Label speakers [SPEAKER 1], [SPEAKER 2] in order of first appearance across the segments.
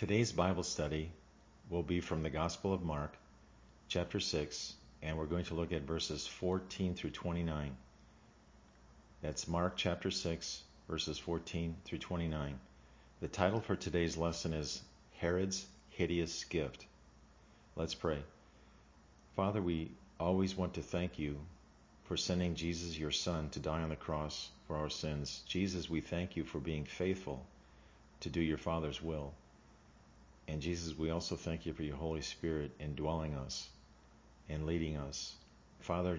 [SPEAKER 1] Today's Bible study will be from the Gospel of Mark, chapter 6, and we're going to look at verses 14 through 29. That's Mark chapter 6, verses 14 through 29. The title for today's lesson is Herod's Hideous Gift. Let's pray. Father, we always want to thank you for sending Jesus, your Son, to die on the cross for our sins. Jesus, we thank you for being faithful to do your Father's will. And Jesus, we also thank you for your Holy Spirit indwelling us and leading us. Father,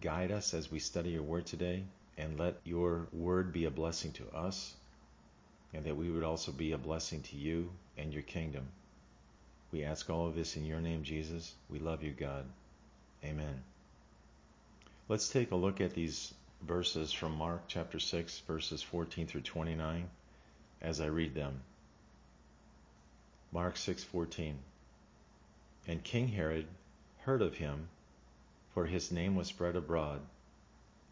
[SPEAKER 1] guide us as we study your word today and let your word be a blessing to us and that we would also be a blessing to you and your kingdom. We ask all of this in your name, Jesus. We love you, God. Amen. Let's take a look at these verses from Mark chapter 6, verses 14 through 29 as I read them. Mark 6:14 And King Herod heard of him for his name was spread abroad.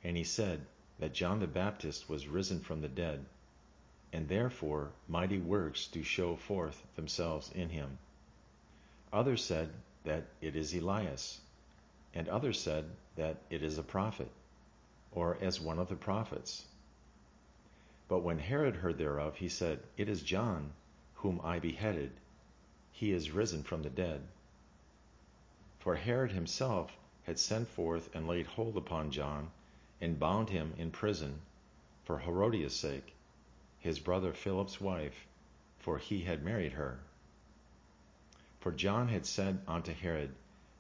[SPEAKER 1] And he said that John the Baptist was risen from the dead and therefore mighty works do show forth themselves in him. Others said that it is Elias and others said that it is a prophet or as one of the prophets. But when Herod heard thereof he said it is John whom I beheaded he is risen from the dead. For Herod himself had sent forth and laid hold upon John, and bound him in prison for Herodias' sake, his brother Philip's wife, for he had married her. For John had said unto Herod,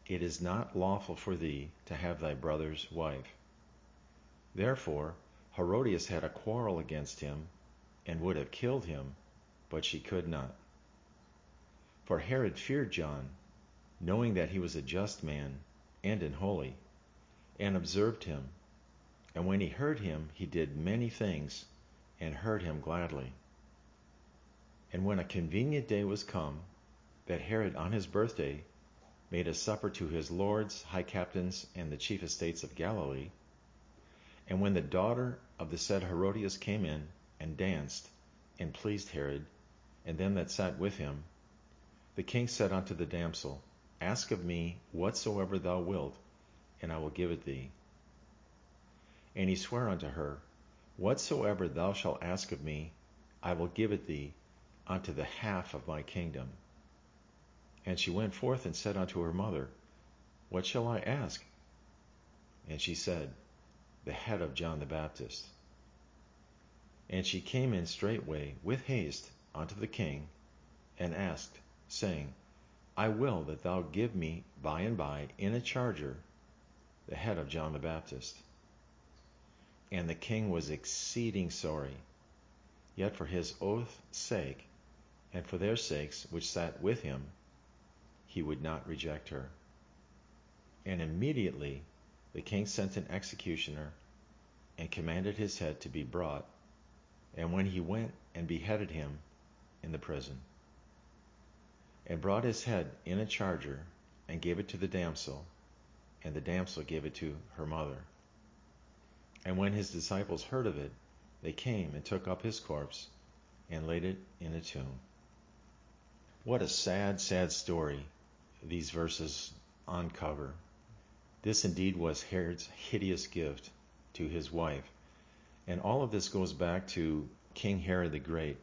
[SPEAKER 1] It is not lawful for thee to have thy brother's wife. Therefore Herodias had a quarrel against him, and would have killed him, but she could not. For Herod feared John, knowing that he was a just man and an holy, and observed him. And when he heard him, he did many things, and heard him gladly. And when a convenient day was come, that Herod on his birthday made a supper to his lords, high captains, and the chief estates of Galilee, and when the daughter of the said Herodias came in, and danced, and pleased Herod, and them that sat with him, the king said unto the damsel, Ask of me whatsoever thou wilt, and I will give it thee. And he sware unto her, Whatsoever thou shalt ask of me, I will give it thee unto the half of my kingdom. And she went forth and said unto her mother, What shall I ask? And she said, The head of John the Baptist. And she came in straightway with haste unto the king, and asked, saying, I will that thou give me by and by in a charger the head of John the Baptist. And the king was exceeding sorry, yet for his oath's sake, and for their sakes which sat with him, he would not reject her. And immediately the king sent an executioner and commanded his head to be brought, and when he went and beheaded him in the prison and brought his head in a charger, and gave it to the damsel, and the damsel gave it to her mother. And when his disciples heard of it, they came and took up his corpse, and laid it in a tomb. What a sad, sad story these verses uncover. This indeed was Herod's hideous gift to his wife. And all of this goes back to King Herod the Great.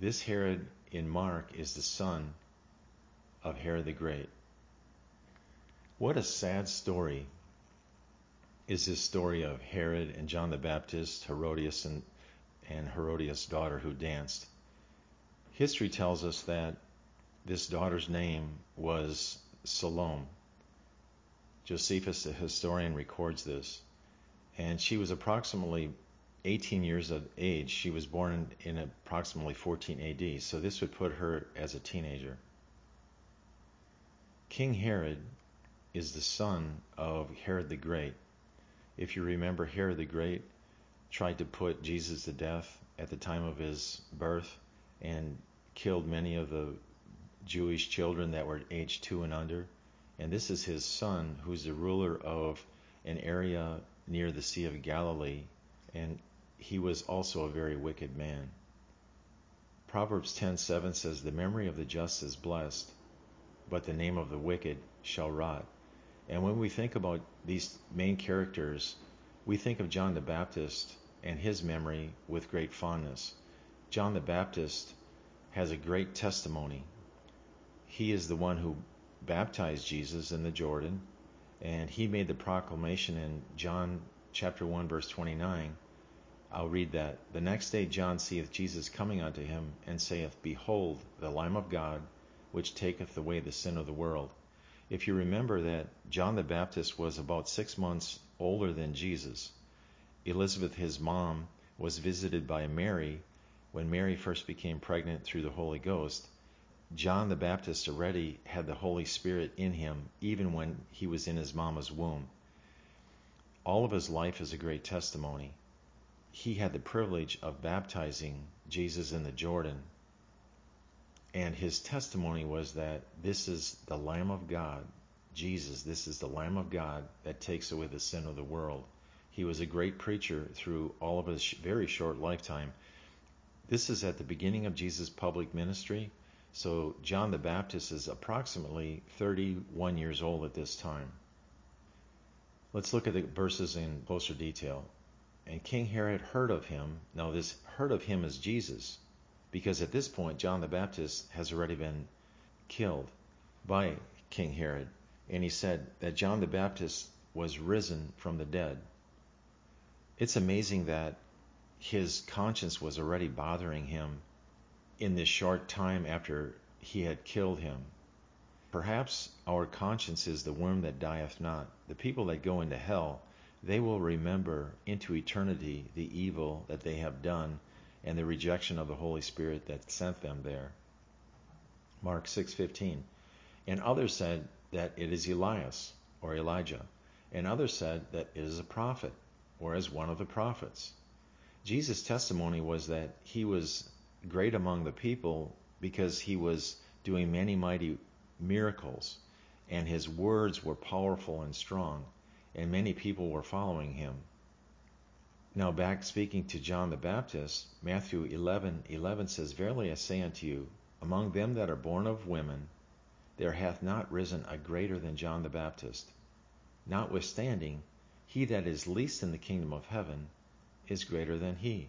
[SPEAKER 1] This Herod in Mark is the son of Herod the Great. What a sad story is this story of Herod and John the Baptist, Herodias and, and Herodias' daughter who danced. History tells us that this daughter's name was Salome. Josephus, the historian, records this. And she was approximately 18 years of age. She was born in, approximately 14 AD, so this would put her as a teenager. King Herod is the son of Herod the Great. If you remember, Herod the Great tried to put Jesus to death at the time of his birth and killed many of the Jewish children that were aged two and under. And this is his son, who's the ruler of an area near the Sea of Galilee. And he was also a very wicked man. Proverbs 10:7 says, "The memory of the just is blessed, but the name of the wicked shall rot." And when we think about these main characters, we think of John the Baptist and his memory with great fondness. John the Baptist has a great testimony. He is the one who baptized Jesus in the Jordan, and he made the proclamation in John chapter 1 verse 29. I'll read that. The next day John seeth Jesus coming unto him, and saith, Behold, the Lamb of God, which taketh away the sin of the world. If you remember that John the Baptist was about six months older than Jesus, Elizabeth, his mom, was visited by Mary when Mary first became pregnant through the Holy Ghost. John the Baptist already had the Holy Spirit in him even when he was in his mama's womb. All of his life is a great testimony. He had the privilege of baptizing Jesus in the Jordan and his testimony was that this is the Lamb of God, Jesus, this is the Lamb of God that takes away the sin of the world. He was a great preacher through all of his very short lifetime. This is at the beginning of Jesus' public ministry. So John the Baptist is approximately 31 years old at this time. Let's look at the verses in closer detail. And King Herod heard of him. Now, this heard of him is Jesus because at this point John the Baptist has already been killed by King Herod. And he said that John the Baptist was risen from the dead. It's amazing that his conscience was already bothering him in this short time after he had killed him. Perhaps our conscience is the worm that dieth not. The people that go into hell, they will remember into eternity the evil that they have done and the rejection of the Holy Spirit that sent them there. Mark 6:15. And others said that it is Elias or Elijah, and others said that it is a prophet or as one of the prophets. Jesus' testimony was that he was great among the people because he was doing many mighty miracles and his words were powerful and strong and many people were following him. Now, back speaking to John the Baptist, Matthew 11 11 says, Verily I say unto you, among them that are born of women, there hath not risen a greater than John the Baptist. Notwithstanding, he that is least in the kingdom of heaven is greater than he.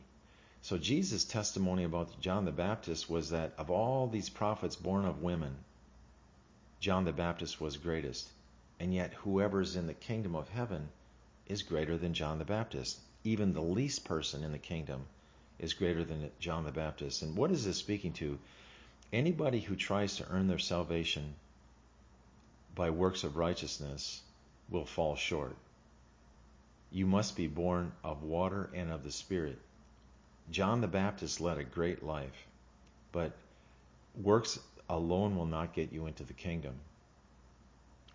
[SPEAKER 1] So Jesus' testimony about John the Baptist was that of all these prophets born of women, John the Baptist was greatest. And yet whoever is in the kingdom of heaven is greater than John the Baptist even the least person in the kingdom is greater than John the Baptist. And what is this speaking to? Anybody who tries to earn their salvation by works of righteousness will fall short. You must be born of water and of the Spirit. John the Baptist led a great life, but works alone will not get you into the kingdom.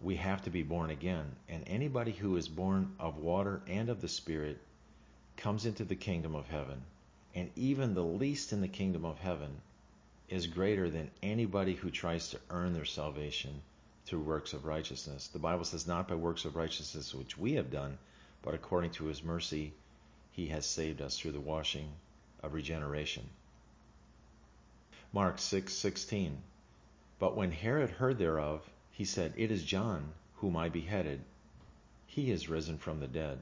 [SPEAKER 1] We have to be born again, and anybody who is born of water and of the Spirit comes into the kingdom of heaven, and even the least in the kingdom of heaven is greater than anybody who tries to earn their salvation through works of righteousness. The Bible says, Not by works of righteousness which we have done, but according to his mercy, he has saved us through the washing of regeneration. Mark 6:16 But when Herod heard thereof, he said, It is John, whom I beheaded. He is risen from the dead.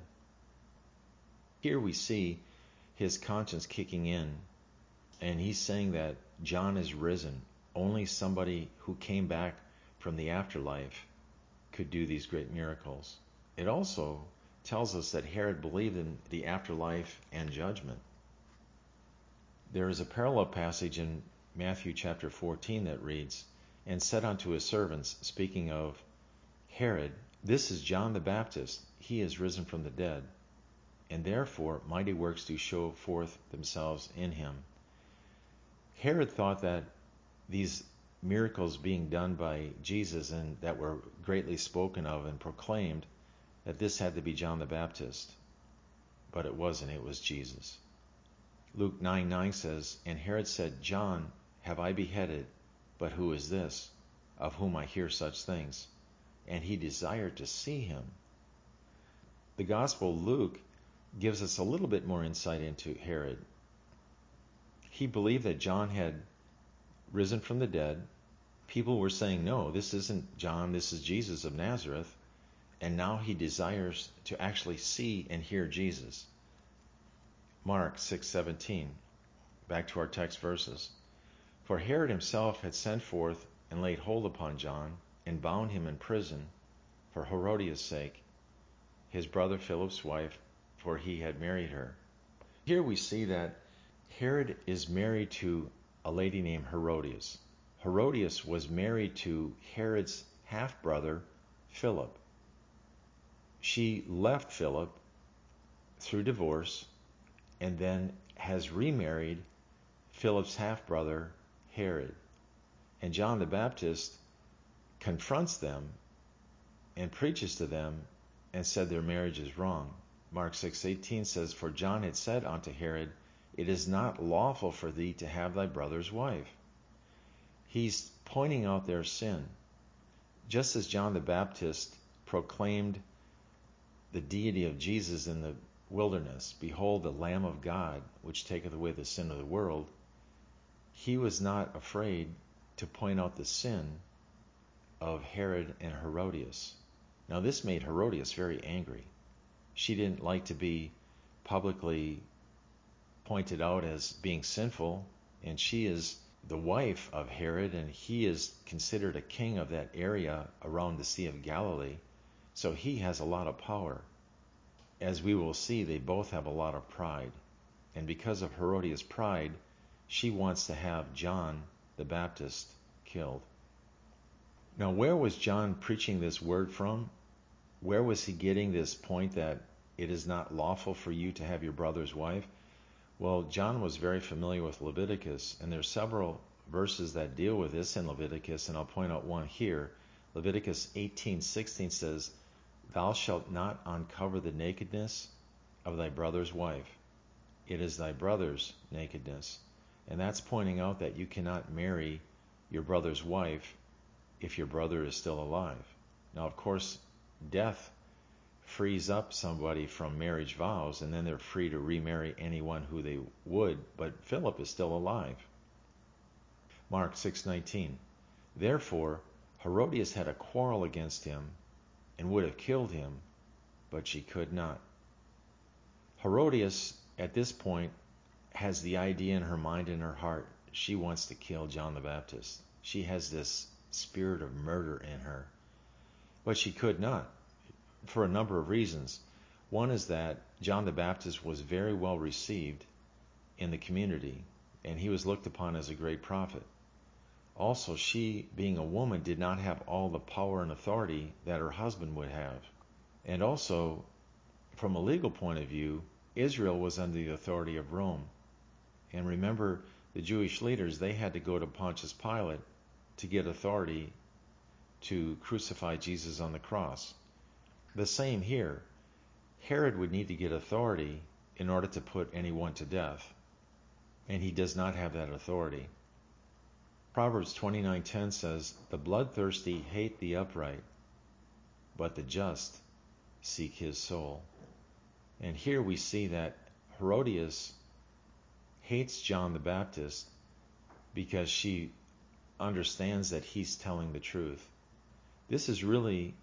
[SPEAKER 1] Here we see his conscience kicking in, and he's saying that John is risen. Only somebody who came back from the afterlife could do these great miracles. It also tells us that Herod believed in the afterlife and judgment. There is a parallel passage in Matthew chapter 14 that reads, And said unto his servants, speaking of Herod, This is John the Baptist, he is risen from the dead and therefore mighty works do show forth themselves in him. Herod thought that these miracles being done by Jesus and that were greatly spoken of and proclaimed, that this had to be John the Baptist. But it wasn't, it was Jesus. Luke 9 9 says, And Herod said, John have I beheaded, but who is this, of whom I hear such things? And he desired to see him. The Gospel Luke gives us a little bit more insight into Herod. He believed that John had risen from the dead. People were saying, no, this isn't John, this is Jesus of Nazareth. And now he desires to actually see and hear Jesus. Mark 6:17. Back to our text verses. For Herod himself had sent forth and laid hold upon John and bound him in prison for Herodias' sake, his brother Philip's wife, for he had married her. Here we see that Herod is married to a lady named Herodias. Herodias was married to Herod's half brother, Philip. She left Philip through divorce and then has remarried Philip's half brother, Herod. And John the Baptist confronts them and preaches to them and said their marriage is wrong. Mark 6:18 says for John had said unto Herod it is not lawful for thee to have thy brother's wife. He's pointing out their sin. Just as John the Baptist proclaimed the deity of Jesus in the wilderness, Behold the Lamb of God, which taketh away the sin of the world, he was not afraid to point out the sin of Herod and Herodias. Now, this made Herodias very angry. She didn't like to be publicly pointed out as being sinful, and she is the wife of Herod, and he is considered a king of that area around the Sea of Galilee. So he has a lot of power. As we will see, they both have a lot of pride. And because of Herodias' pride, she wants to have John the Baptist killed. Now, where was John preaching this word from? Where was he getting this point that it is not lawful for you to have your brother's wife? Well, John was very familiar with Leviticus, and there are several verses that deal with this in Leviticus, and I'll point out one here. Leviticus 18:16 says, "Thou shalt not uncover the nakedness of thy brother's wife; it is thy brother's nakedness." And that's pointing out that you cannot marry your brother's wife if your brother is still alive. Now, of course, death frees up somebody from marriage vows and then they're free to remarry anyone who they would, but Philip is still alive. Mark 6:19 Therefore Herodias had a quarrel against him and would have killed him, but she could not. Herodias at this point has the idea in her mind and her heart she wants to kill John the Baptist. She has this spirit of murder in her. But she could not for a number of reasons. One is that John the Baptist was very well received in the community, and he was looked upon as a great prophet. Also, she, being a woman, did not have all the power and authority that her husband would have. And also, from a legal point of view, Israel was under the authority of Rome. And remember, the Jewish leaders, they had to go to Pontius Pilate to get authority to crucify Jesus on the cross. The same here. Herod would need to get authority in order to put anyone to death, and he does not have that authority. Proverbs 29:10 says, "The bloodthirsty hate the upright, but the just seek his soul." And here we see that Herodias hates John the Baptist because she understands that he's telling the truth. This is really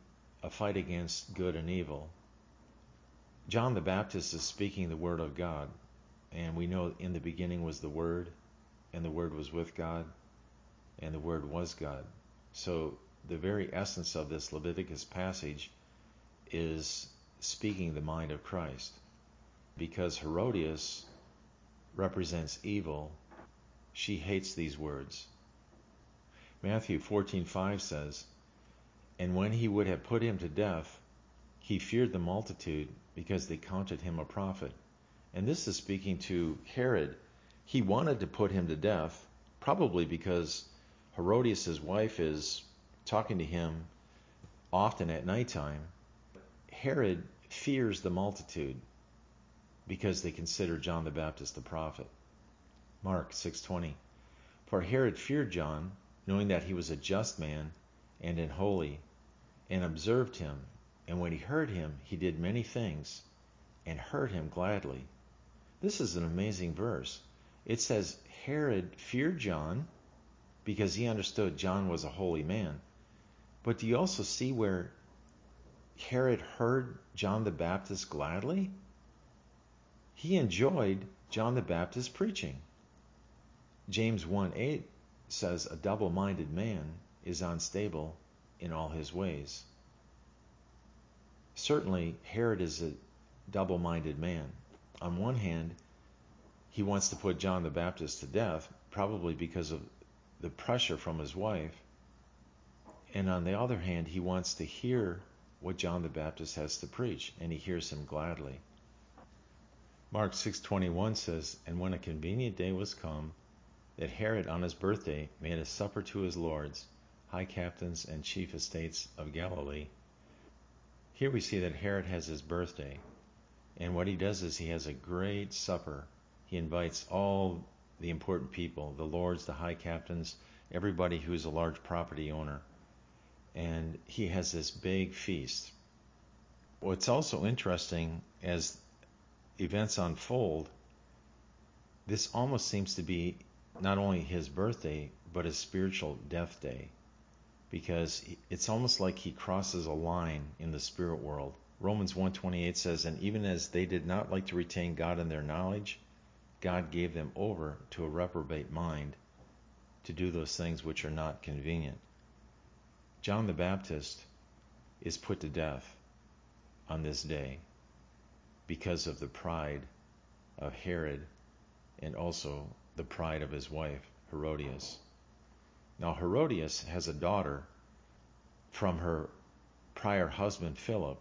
[SPEAKER 1] a fight against good and evil. John the Baptist is speaking the word of God, and we know in the beginning was the Word, and the Word was with God, and the Word was God. So the very essence of this Leviticus passage is speaking the mind of Christ. Because Herodias represents evil, she hates these words. Matthew 14:5 says, and when he would have put him to death, he feared the multitude because they counted him a prophet. And this is speaking to Herod. He wanted to put him to death, probably because Herodias' wife is talking to him often at nighttime. Herod fears the multitude because they considered John the Baptist a prophet. Mark 6:20 For Herod feared John, knowing that he was a just man and an holy and observed him. And when he heard him, he did many things and heard him gladly. This is an amazing verse. It says Herod feared John, because he understood John was a holy man. But do you also see where Herod heard John the Baptist gladly? He enjoyed John the Baptist preaching. James 1 8 says, A double minded man is unstable in all his ways. Certainly, Herod is a double minded man. On one hand, he wants to put John the Baptist to death, probably because of the pressure from his wife. And on the other hand, he wants to hear what John the Baptist has to preach, and he hears him gladly. Mark 6:21 says, "And when a convenient day was come, that Herod on his birthday made a supper to his lords, high captains and chief estates of Galilee." Here we see that Herod has his birthday, and what he does is he has a great supper. He invites all the important people, the lords, the high captains, everybody who's a large property owner. And he has this big feast. What's also interesting as events unfold, this almost seems to be not only his birthday, but his spiritual death day. Because it's almost like he crosses a line in the spirit world. Romans 1:28 says, "And even as they did not like to retain God in their knowledge, God gave them over to a reprobate mind to do those things which are not convenient. John the Baptist is put to death on this day because of the pride of Herod and also the pride of his wife, Herodias. Now, Herodias has a daughter from her prior husband, Philip.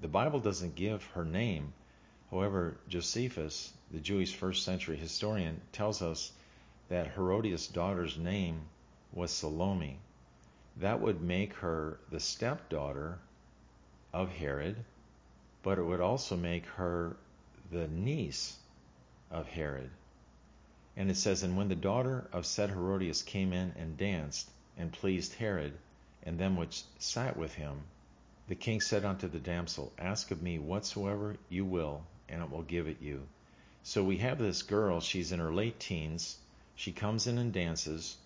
[SPEAKER 1] The Bible doesn't give her name. However, Josephus, the Jewish first century historian, tells us that Herodias' daughter's name was Salome. That would make her the stepdaughter of Herod, but it would also make her the niece of Herod. And it says, And when the daughter of said Herodias came in and danced, and pleased Herod, and them which sat with him, the king said unto the damsel, Ask of me whatsoever you will, and it will give it you. So we have this girl, she's in her late teens. She comes in and dances.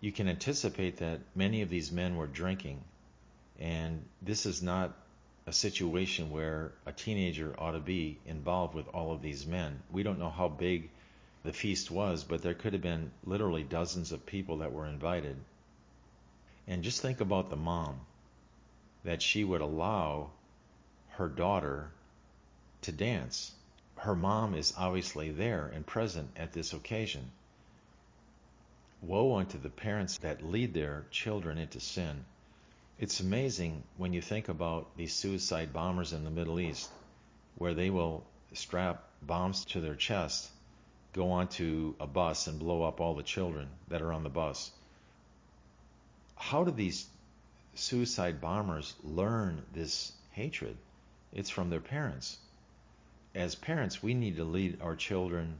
[SPEAKER 1] You can anticipate that many of these men were drinking. And this is not a situation where a teenager ought to be involved with all of these men. We don't know how big the feast was, but there could have been literally dozens of people that were invited. And just think about the mom that she would allow her daughter to dance. Her mom is obviously there and present at this occasion. Woe unto the parents that lead their children into sin. It's amazing when you think about these suicide bombers in the Middle East, where they will strap bombs to their chest, go onto a bus, and blow up all the children that are on the bus. How do these suicide bombers learn this hatred? It's from their parents. As parents, we need to lead our children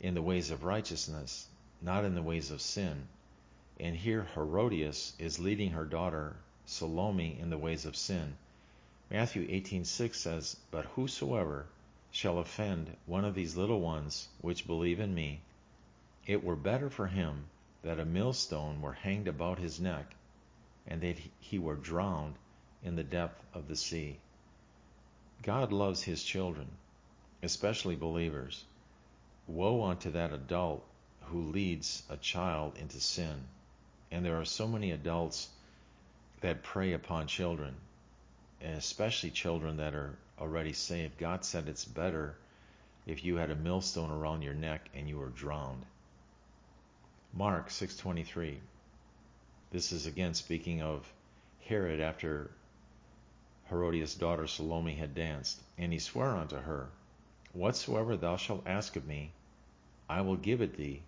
[SPEAKER 1] in the ways of righteousness, not in the ways of sin. And here Herodias is leading her daughter Salome in the ways of sin. Matthew 18:6 says, "But whosoever shall offend one of these little ones which believe in me, it were better for him that a millstone were hanged about his neck and that he were drowned in the depth of the sea. God loves his children, especially believers. Woe unto that adult who leads a child into sin. And there are so many adults that prey upon children, and especially children that are already saved. God said it's better if you had a millstone around your neck and you were drowned. Mark 6:23 this is again speaking of Herod after Herodias' daughter Salome had danced. And he swore unto her, Whatsoever thou shalt ask of me, I will give it thee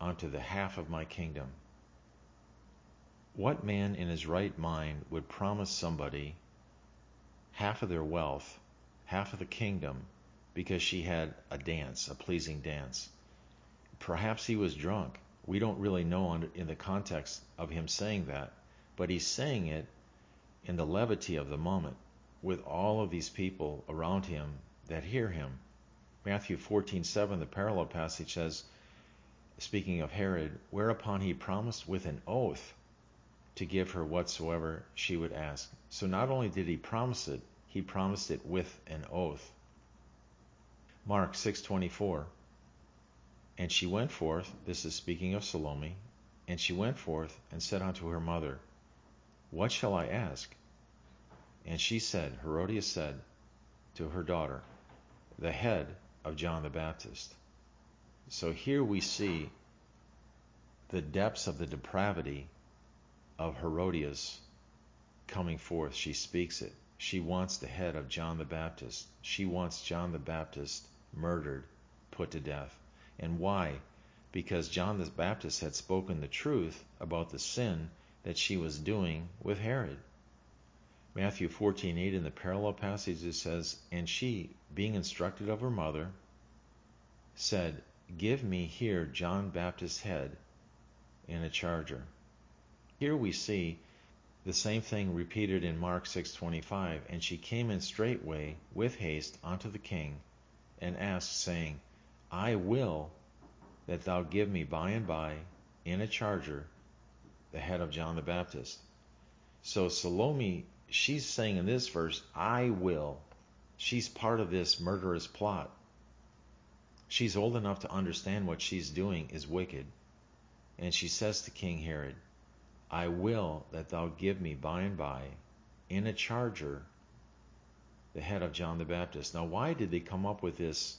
[SPEAKER 1] unto the half of my kingdom. What man in his right mind would promise somebody half of their wealth, half of the kingdom, because she had a dance, a pleasing dance? Perhaps he was drunk. We don't really know in the context of him saying that, but he's saying it in the levity of the moment with all of these people around him that hear him. Matthew 14:7, the parallel passage says, speaking of Herod, whereupon he promised with an oath to give her whatsoever she would ask. So not only did he promise it, he promised it with an oath. Mark 6:24 And she went forth, this is speaking of Salome, and she went forth and said unto her mother, What shall I ask? And she said, Herodias said to her daughter, The head of John the Baptist. So here we see the depths of the depravity of Herodias coming forth. She speaks it. She wants the head of John the Baptist. She wants John the Baptist murdered, put to death. And why? Because John the Baptist had spoken the truth about the sin that she was doing with Herod. Matthew 14:8 in the parallel passage it says, "And she, being instructed of her mother, said, Give me here John Baptist's head in a charger. Here we see the same thing repeated in Mark 6:25, and she came in straightway with haste unto the king, and asked, saying, I will that thou give me by and by in a charger the head of John the Baptist. So Salome, she's saying in this verse, I will. She's part of this murderous plot. She's old enough to understand what she's doing is wicked. And she says to King Herod, I will that thou give me by and by in a charger the head of John the Baptist. Now, why did they come up with this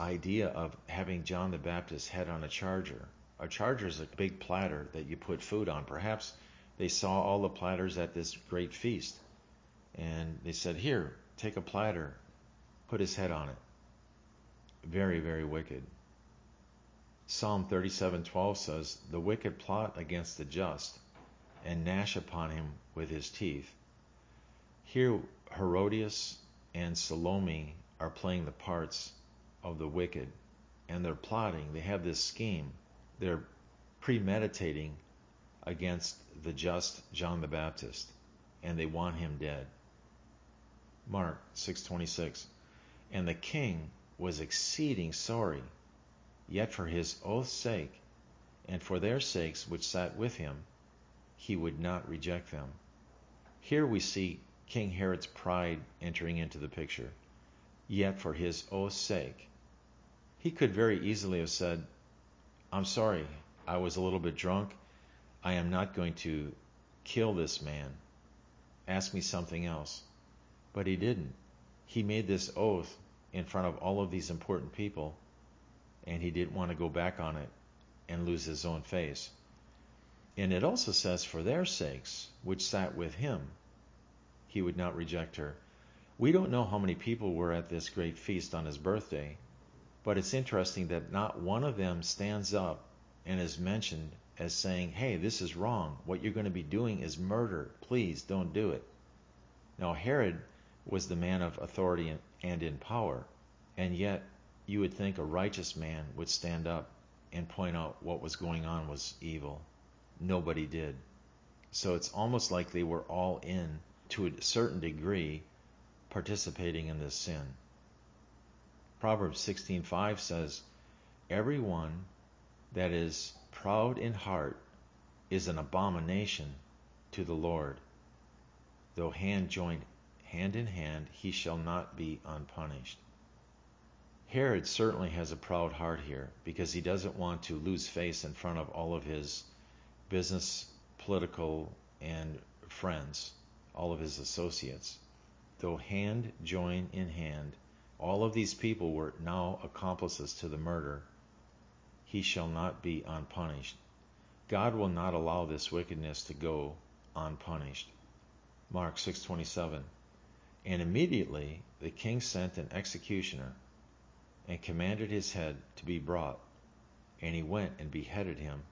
[SPEAKER 1] idea of having John the Baptist's head on a charger? A charger is a big platter that you put food on. Perhaps they saw all the platters at this great feast and they said, Here, take a platter, put his head on it very, very wicked. Psalm 37:12 says, "The wicked plot against the just, and gnash upon him with his teeth." Here, Herodias and Salome are playing the parts of the wicked, and they're plotting. They have this scheme. They're premeditating against the just John the Baptist, and they want him dead. Mark 6:26. And the king was exceeding sorry, yet for his oath's sake, and for their sakes which sat with him, he would not reject them. Here we see King Herod's pride entering into the picture. Yet for his oath's sake, he could very easily have said, I'm sorry, I was a little bit drunk. I am not going to kill this man. Ask me something else. But he didn't. He made this oath in front of all of these important people, and he didn't want to go back on it and lose his own face. And it also says, For their sakes, which sat with him, he would not reject her. We don't know how many people were at this great feast on his birthday, but it's interesting that not one of them stands up and is mentioned as saying, Hey, this is wrong. What you're going to be doing is murder. Please don't do it. Now, Herod was the man of authority and in power. And yet, you would think a righteous man would stand up and point out what was going on was evil. Nobody did. So it's almost like they were all in, to a certain degree, participating in this sin. Proverbs 16:5 says, "Everyone that is proud in heart is an abomination to the Lord, though hand joined hand in hand, he shall not be unpunished. Herod certainly has a proud heart here because he doesn't want to lose face in front of all of his business, political, and friends, all of his associates. Though hand join in hand, all of these people were now accomplices to the murder. He shall not be unpunished. God will not allow this wickedness to go unpunished. Mark 6:27 and immediately the king sent an executioner and commanded his head to be brought, and he went and beheaded him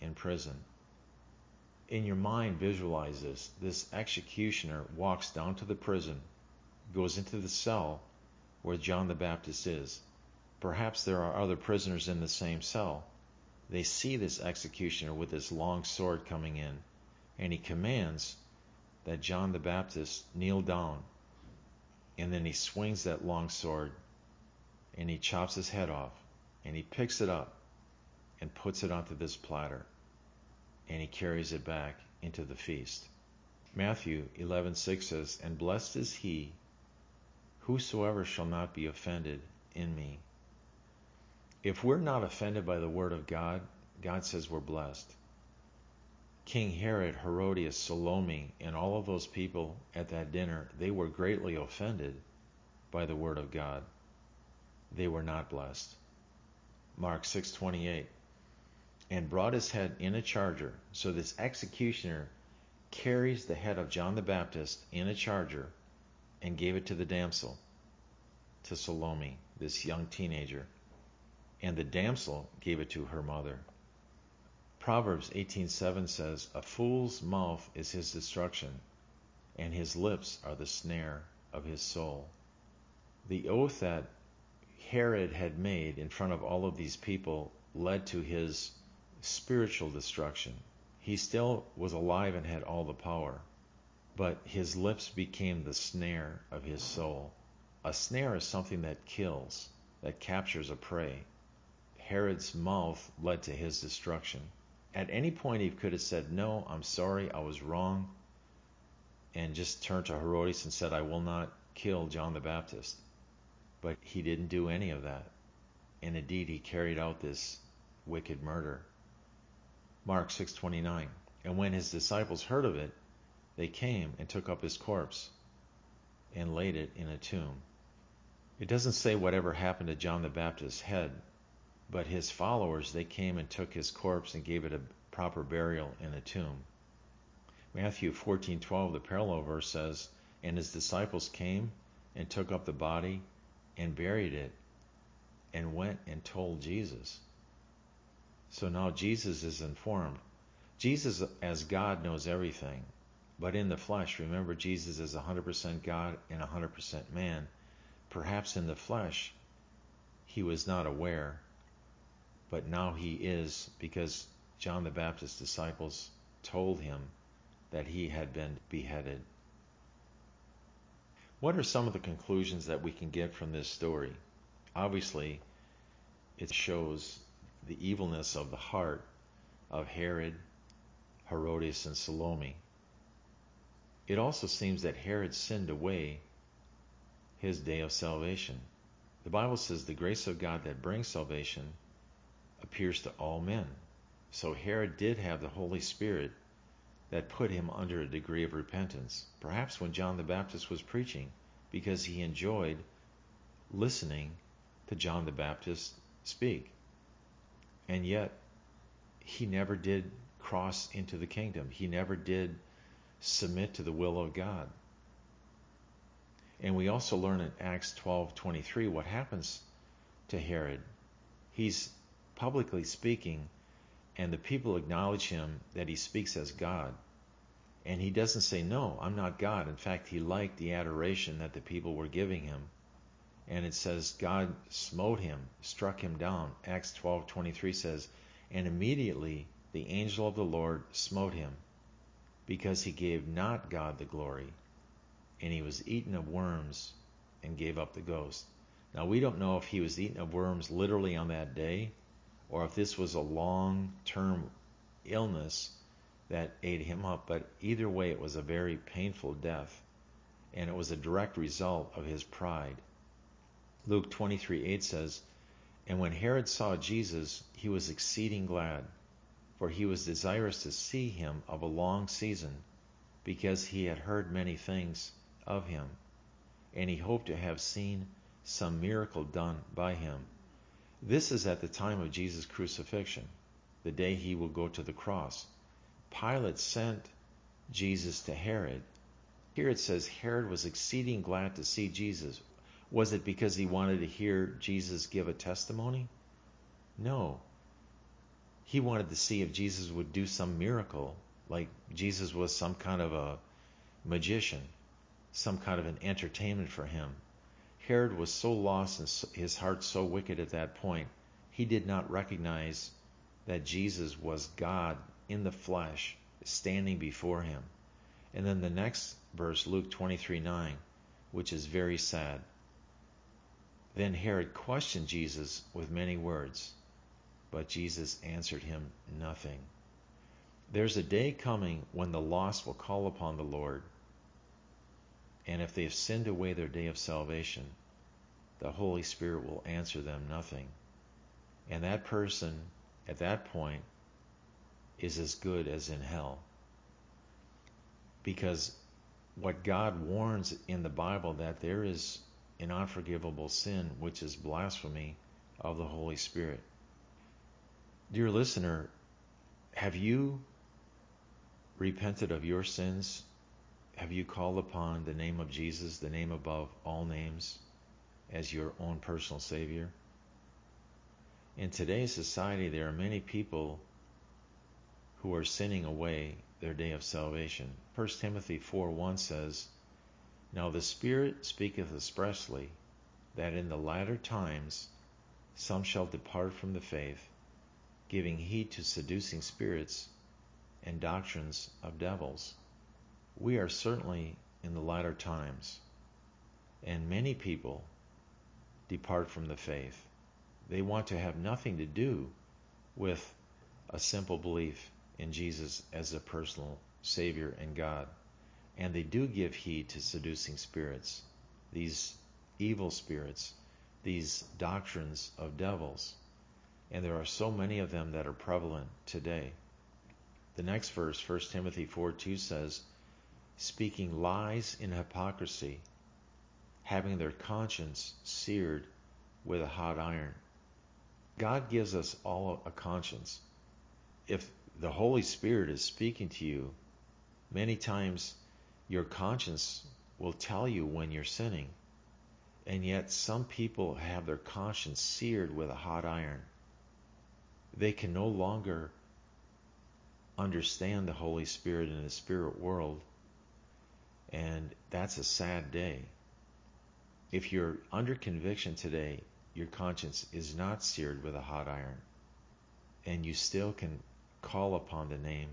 [SPEAKER 1] in prison. In your mind, visualize this. This executioner walks down to the prison, goes into the cell where John the Baptist is. Perhaps there are other prisoners in the same cell. They see this executioner with this long sword coming in, and he commands that John the Baptist kneel down and then he swings that long sword and he chops his head off and he picks it up and puts it onto this platter, and he carries it back into the feast. Matthew 11:6 says, "And blessed is he whosoever shall not be offended in me." If we're not offended by the word of God, God says we're blessed. King Herod, Herodias, Salome, and all of those people at that dinner, they were greatly offended by the word of God. They were not blessed. Mark 6:28 and brought his head in a charger. So this executioner carries the head of John the Baptist in a charger and gave it to the damsel, to Salome, this young teenager. And the damsel gave it to her mother. Proverbs 18:7 says, "A fool's mouth is his destruction, and his lips are the snare of his soul." The oath that Herod had made in front of all of these people led to his spiritual destruction. He still was alive and had all the power, but his lips became the snare of his soul. A snare is something that kills, that captures a prey. Herod's mouth led to his destruction. At any point, he could have said, No, I'm sorry, I was wrong, and just turned to Herodias and said, I will not kill John the Baptist. But he didn't do any of that. And indeed, he carried out this wicked murder. Mark 6:29. And when his disciples heard of it, they came and took up his corpse and laid it in a tomb. It doesn't say whatever happened to John the Baptist's head, but his followers, they came and took his corpse and gave it a proper burial in a tomb. Matthew 14:12, the parallel verse says, "And his disciples came and took up the body and buried it and went and told Jesus." So now Jesus is informed. Jesus as God knows everything, but in the flesh, remember Jesus is 100% God and 100% man. Perhaps in the flesh, he was not aware but now he is because John the Baptist's disciples told him that he had been beheaded. What are some of the conclusions that we can get from this story? Obviously, it shows the evilness of the heart of Herod, Herodias, and Salome. It also seems that Herod sinned away his day of salvation. The Bible says the grace of God that brings salvation appears to all men. So Herod did have the Holy Spirit that put him under a degree of repentance, perhaps when John the Baptist was preaching, because he enjoyed listening to John the Baptist speak. And yet, he never did cross into the kingdom. He never did submit to the will of God. And we also learn in Acts 12:23 what happens to Herod. He's publicly speaking, and the people acknowledge him that he speaks as God. And he doesn't say, No, I'm not God. In fact, he liked the adoration that the people were giving him. And it says, God smote him, struck him down. Acts 12:23 says, And immediately the angel of the Lord smote him, because he gave not God the glory, and he was eaten of worms and gave up the ghost. Now, we don't know if he was eaten of worms literally on that day or if this was a long term illness that ate him up. But either way, it was a very painful death, and it was a direct result of his pride. Luke 23 8 says, And when Herod saw Jesus, he was exceeding glad, for he was desirous to see him of a long season, because he had heard many things of him, and he hoped to have seen some miracle done by him. This is at the time of Jesus' crucifixion, the day he will go to the cross. Pilate sent Jesus to Herod. Here it says Herod was exceeding glad to see Jesus. Was it because he wanted to hear Jesus give a testimony? No. He wanted to see if Jesus would do some miracle, like Jesus was some kind of a magician, some kind of an entertainment for him. Herod was so lost and his heart so wicked at that point, he did not recognize that Jesus was God in the flesh standing before him. And then the next verse, Luke 23 9, which is very sad. Then Herod questioned Jesus with many words. But Jesus answered him nothing. There's a day coming when the lost will call upon the Lord. And if they have sinned away their day of salvation, the Holy Spirit will answer them nothing. And that person at that point is as good as in hell. Because what God warns in the Bible that there is an unforgivable sin, which is blasphemy of the Holy Spirit. Dear listener, have you repented of your sins? Have you called upon the name of Jesus, the name above all names, as your own personal Savior? In today's society, there are many people who are sinning away their day of salvation. 1 Timothy 4:1 says, Now the Spirit speaketh expressly that in the latter times some shall depart from the faith, giving heed to seducing spirits and doctrines of devils. We are certainly in the latter times, and many people depart from the faith. They want to have nothing to do with a simple belief in Jesus as a personal Savior and God. And they do give heed to seducing spirits, these evil spirits, these doctrines of devils. And there are so many of them that are prevalent today. The next verse, 1 Timothy 4 2 says, Speaking lies in hypocrisy, having their conscience seared with a hot iron. God gives us all a conscience. If the Holy Spirit is speaking to you, many times your conscience will tell you when you're sinning. And yet, some people have their conscience seared with a hot iron. They can no longer understand the Holy Spirit in the spirit world. And that's a sad day. If you're under conviction today, your conscience is not seared with a hot iron, and you still can call upon the name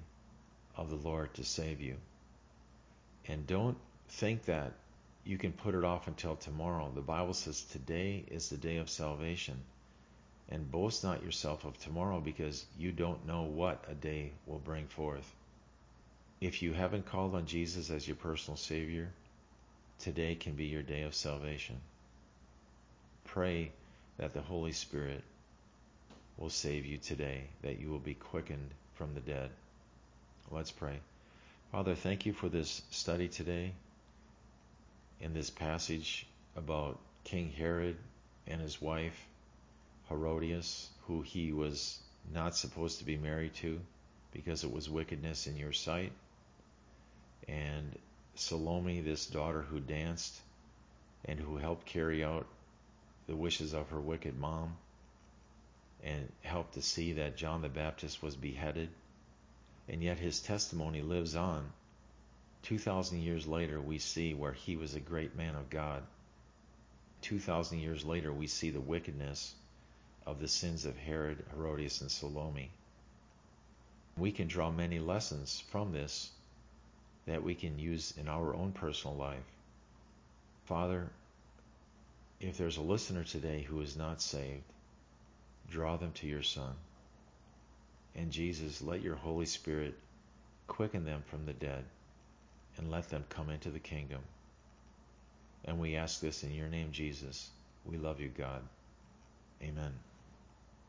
[SPEAKER 1] of the Lord to save you. And don't think that you can put it off until tomorrow. The Bible says today is the day of salvation. And boast not yourself of tomorrow because you don't know what a day will bring forth. If you haven't called on Jesus as your personal Savior, today can be your day of salvation. Pray that the Holy Spirit will save you today, that you will be quickened from the dead. Let's pray. Father, thank you for this study today in this passage about King Herod and his wife, Herodias, who he was not supposed to be married to because it was wickedness in your sight, and Salome, this daughter who danced and who helped carry out the wishes of her wicked mom and helped to see that John the Baptist was beheaded. And yet his testimony lives on. 2,000 years later, we see where he was a great man of God. 2,000 years later, we see the wickedness of the sins of Herod, Herodias, and Salome. We can draw many lessons from this that we can use in our own personal life. Father, if there's a listener today who is not saved, draw them to your Son. And Jesus, let your Holy Spirit quicken them from the dead and let them come into the kingdom. And we ask this in your name, Jesus. We love you, God. Amen.